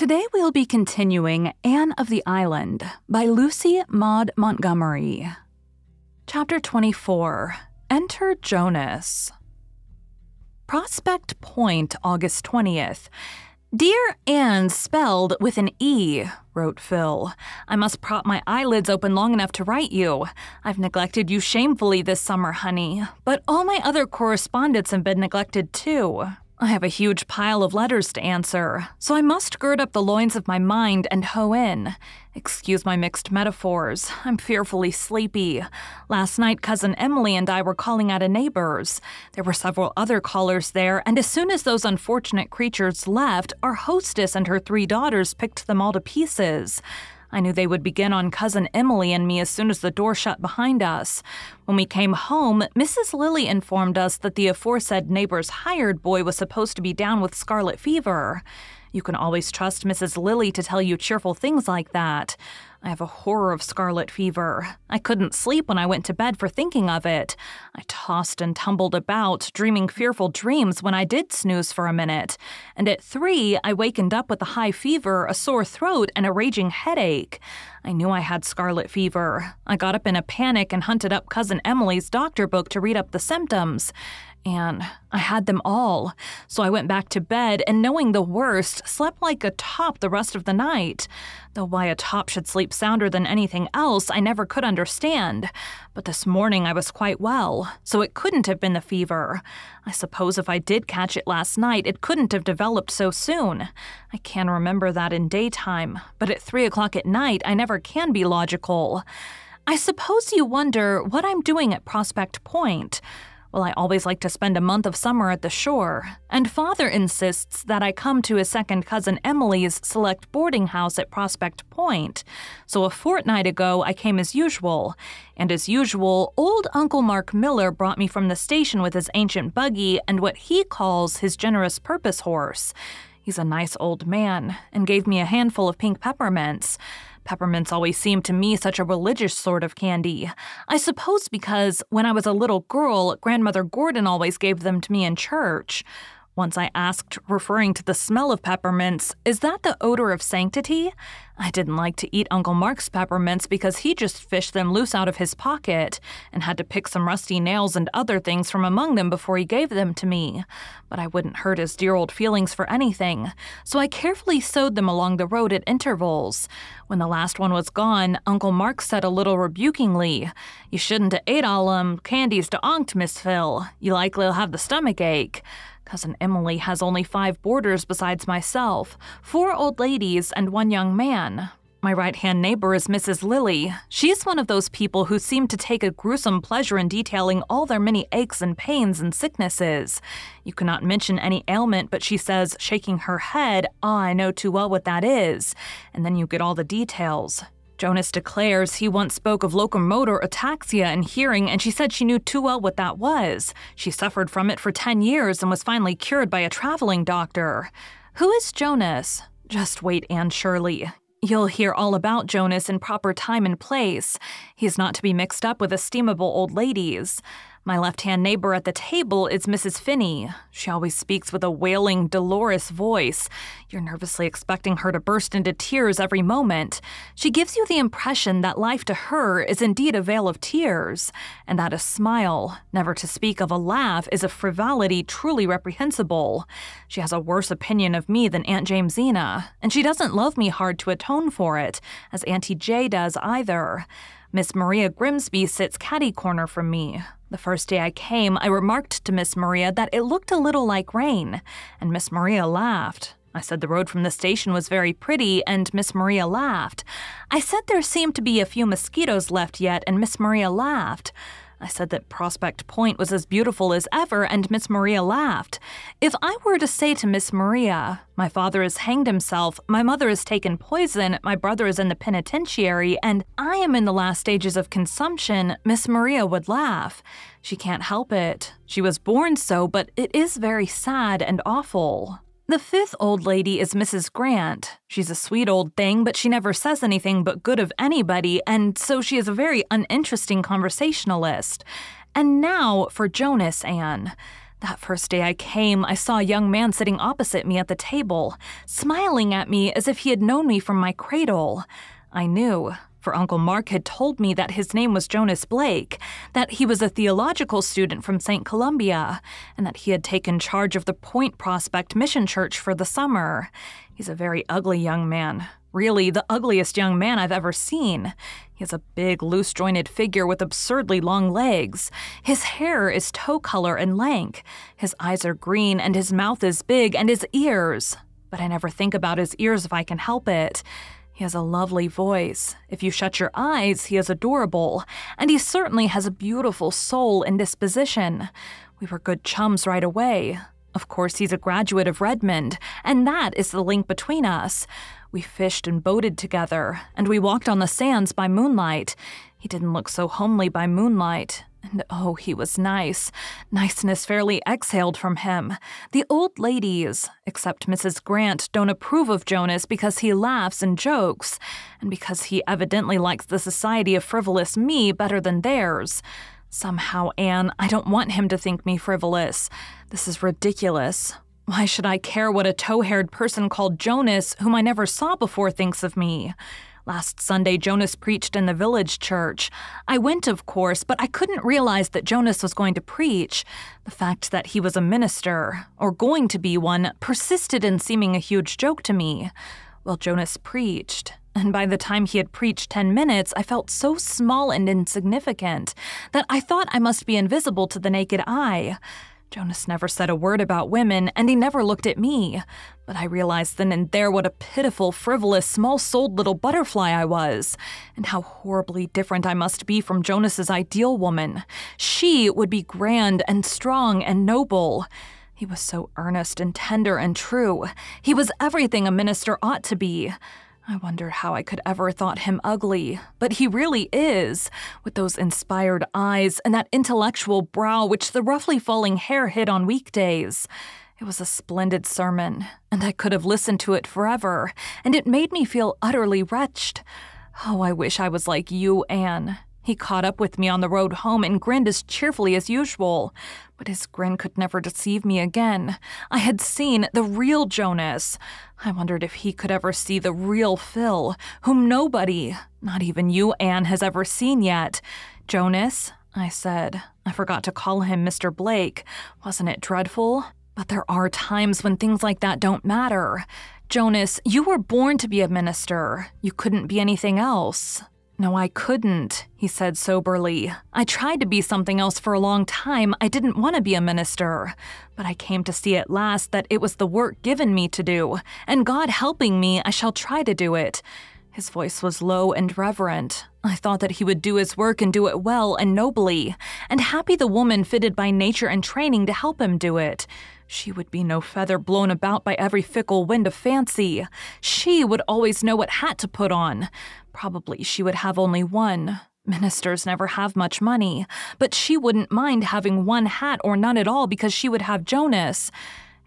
Today we'll be continuing Anne of the Island by Lucy Maud Montgomery. Chapter 24 Enter Jonas. Prospect Point, August 20th. Dear Anne spelled with an E, wrote Phil. I must prop my eyelids open long enough to write you. I've neglected you shamefully this summer, honey, but all my other correspondents have been neglected too. I have a huge pile of letters to answer, so I must gird up the loins of my mind and hoe in. Excuse my mixed metaphors. I'm fearfully sleepy. Last night, Cousin Emily and I were calling at a neighbor's. There were several other callers there, and as soon as those unfortunate creatures left, our hostess and her three daughters picked them all to pieces. I knew they would begin on Cousin Emily and me as soon as the door shut behind us. When we came home, Mrs. Lilly informed us that the aforesaid neighbor's hired boy was supposed to be down with scarlet fever. You can always trust Mrs. Lilly to tell you cheerful things like that. I have a horror of scarlet fever. I couldn't sleep when I went to bed for thinking of it. I tossed and tumbled about, dreaming fearful dreams when I did snooze for a minute. And at three, I wakened up with a high fever, a sore throat, and a raging headache. I knew I had scarlet fever. I got up in a panic and hunted up Cousin Emily's doctor book to read up the symptoms and I had them all. So I went back to bed and, knowing the worst, slept like a top the rest of the night. Though why a top should sleep sounder than anything else, I never could understand. But this morning I was quite well, so it couldn't have been the fever. I suppose if I did catch it last night, it couldn't have developed so soon. I can remember that in daytime, but at three o'clock at night, I never can be logical. I suppose you wonder what I'm doing at Prospect Point. Well, I always like to spend a month of summer at the shore, and father insists that I come to his second cousin Emily's select boarding house at Prospect Point. So a fortnight ago, I came as usual, and as usual, old Uncle Mark Miller brought me from the station with his ancient buggy and what he calls his generous purpose horse. He's a nice old man, and gave me a handful of pink peppermints. Peppermints always seemed to me such a religious sort of candy. I suppose because when I was a little girl, Grandmother Gordon always gave them to me in church. Once I asked, referring to the smell of peppermints, Is that the odor of sanctity? I didn't like to eat Uncle Mark's peppermints because he just fished them loose out of his pocket and had to pick some rusty nails and other things from among them before he gave them to me. But I wouldn't hurt his dear old feelings for anything, so I carefully sowed them along the road at intervals. When the last one was gone, Uncle Mark said a little rebukingly, You shouldn't have ate all them candies to onct, Miss Phil. You likely'll have the stomach ache. Cousin Emily has only five boarders besides myself four old ladies and one young man. My right hand neighbor is Mrs. Lilly. She's one of those people who seem to take a gruesome pleasure in detailing all their many aches and pains and sicknesses. You cannot mention any ailment, but she says, shaking her head, Ah, I know too well what that is. And then you get all the details. Jonas declares he once spoke of locomotor ataxia and hearing, and she said she knew too well what that was. She suffered from it for 10 years and was finally cured by a traveling doctor. Who is Jonas? Just wait, Anne Shirley. You'll hear all about Jonas in proper time and place. He's not to be mixed up with estimable old ladies. My left hand neighbor at the table is Mrs. Phinney. She always speaks with a wailing, dolorous voice. You're nervously expecting her to burst into tears every moment. She gives you the impression that life to her is indeed a vale of tears, and that a smile, never to speak of a laugh, is a frivolity truly reprehensible. She has a worse opinion of me than Aunt Jamesina, and she doesn't love me hard to atone for it, as Auntie Jay does either. Miss Maria Grimsby sits catty corner from me. The first day I came, I remarked to Miss Maria that it looked a little like rain, and Miss Maria laughed. I said the road from the station was very pretty, and Miss Maria laughed. I said there seemed to be a few mosquitoes left yet, and Miss Maria laughed. I said that Prospect Point was as beautiful as ever, and Miss Maria laughed. If I were to say to Miss Maria, My father has hanged himself, my mother has taken poison, my brother is in the penitentiary, and I am in the last stages of consumption, Miss Maria would laugh. She can't help it. She was born so, but it is very sad and awful. The fifth old lady is Mrs. Grant. She's a sweet old thing, but she never says anything but good of anybody, and so she is a very uninteresting conversationalist. And now for Jonas, Anne. That first day I came, I saw a young man sitting opposite me at the table, smiling at me as if he had known me from my cradle. I knew for Uncle Mark had told me that his name was Jonas Blake, that he was a theological student from St. Columbia, and that he had taken charge of the Point Prospect Mission Church for the summer. He's a very ugly young man. Really, the ugliest young man I've ever seen. He has a big, loose jointed figure with absurdly long legs. His hair is tow color and lank. His eyes are green, and his mouth is big, and his ears. But I never think about his ears if I can help it. He has a lovely voice. If you shut your eyes, he is adorable. And he certainly has a beautiful soul and disposition. We were good chums right away. Of course, he's a graduate of Redmond, and that is the link between us. We fished and boated together, and we walked on the sands by moonlight. He didn't look so homely by moonlight, and oh, he was nice. Niceness fairly exhaled from him. The old ladies, except Mrs. Grant, don't approve of Jonas because he laughs and jokes, and because he evidently likes the society of frivolous me better than theirs. Somehow, Anne, I don't want him to think me frivolous. This is ridiculous. Why should I care what a tow haired person called Jonas, whom I never saw before, thinks of me? Last Sunday, Jonas preached in the village church. I went, of course, but I couldn't realize that Jonas was going to preach. The fact that he was a minister, or going to be one, persisted in seeming a huge joke to me. Well, Jonas preached, and by the time he had preached 10 minutes, I felt so small and insignificant that I thought I must be invisible to the naked eye. Jonas never said a word about women, and he never looked at me. But I realized then and there what a pitiful, frivolous, small souled little butterfly I was, and how horribly different I must be from Jonas's ideal woman. She would be grand and strong and noble. He was so earnest and tender and true. He was everything a minister ought to be. I wonder how I could ever thought him ugly, but he really is, with those inspired eyes and that intellectual brow which the roughly falling hair hid on weekdays. It was a splendid sermon, and I could have listened to it forever, and it made me feel utterly wretched. Oh, I wish I was like you, Anne. He caught up with me on the road home and grinned as cheerfully as usual. But his grin could never deceive me again. I had seen the real Jonas. I wondered if he could ever see the real Phil, whom nobody, not even you, Anne, has ever seen yet. Jonas, I said. I forgot to call him Mr. Blake. Wasn't it dreadful? But there are times when things like that don't matter. Jonas, you were born to be a minister. You couldn't be anything else. No, I couldn't, he said soberly. I tried to be something else for a long time. I didn't want to be a minister. But I came to see at last that it was the work given me to do, and God helping me, I shall try to do it. His voice was low and reverent. I thought that he would do his work and do it well and nobly, and happy the woman fitted by nature and training to help him do it. She would be no feather blown about by every fickle wind of fancy. She would always know what hat to put on. Probably she would have only one. Ministers never have much money, but she wouldn't mind having one hat or none at all because she would have Jonas.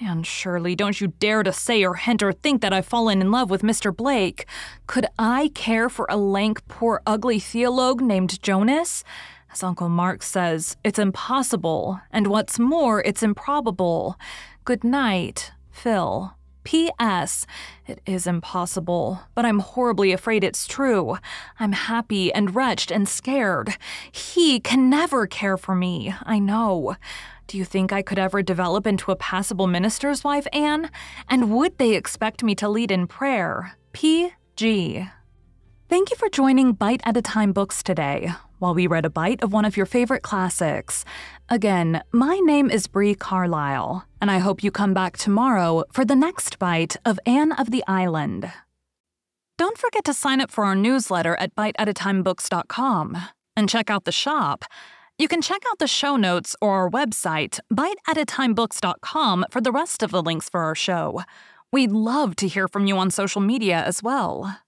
And surely, don't you dare to say or hint or think that I've fallen in love with Mr. Blake. Could I care for a lank, poor, ugly theologue named Jonas? As Uncle Mark says, it's impossible, and what's more, it's improbable. Good night, Phil. P.S. It is impossible, but I'm horribly afraid it's true. I'm happy and wretched and scared. He can never care for me, I know. Do you think I could ever develop into a passable minister's wife, Anne? And would they expect me to lead in prayer? P.G. Thank you for joining Bite at a Time Books today, while we read a bite of one of your favorite classics. Again, my name is Bree Carlisle, and I hope you come back tomorrow for the next bite of Anne of the Island. Don't forget to sign up for our newsletter at biteatatimebooks.com and check out the shop. You can check out the show notes or our website, biteatatimebooks.com, for the rest of the links for our show. We'd love to hear from you on social media as well.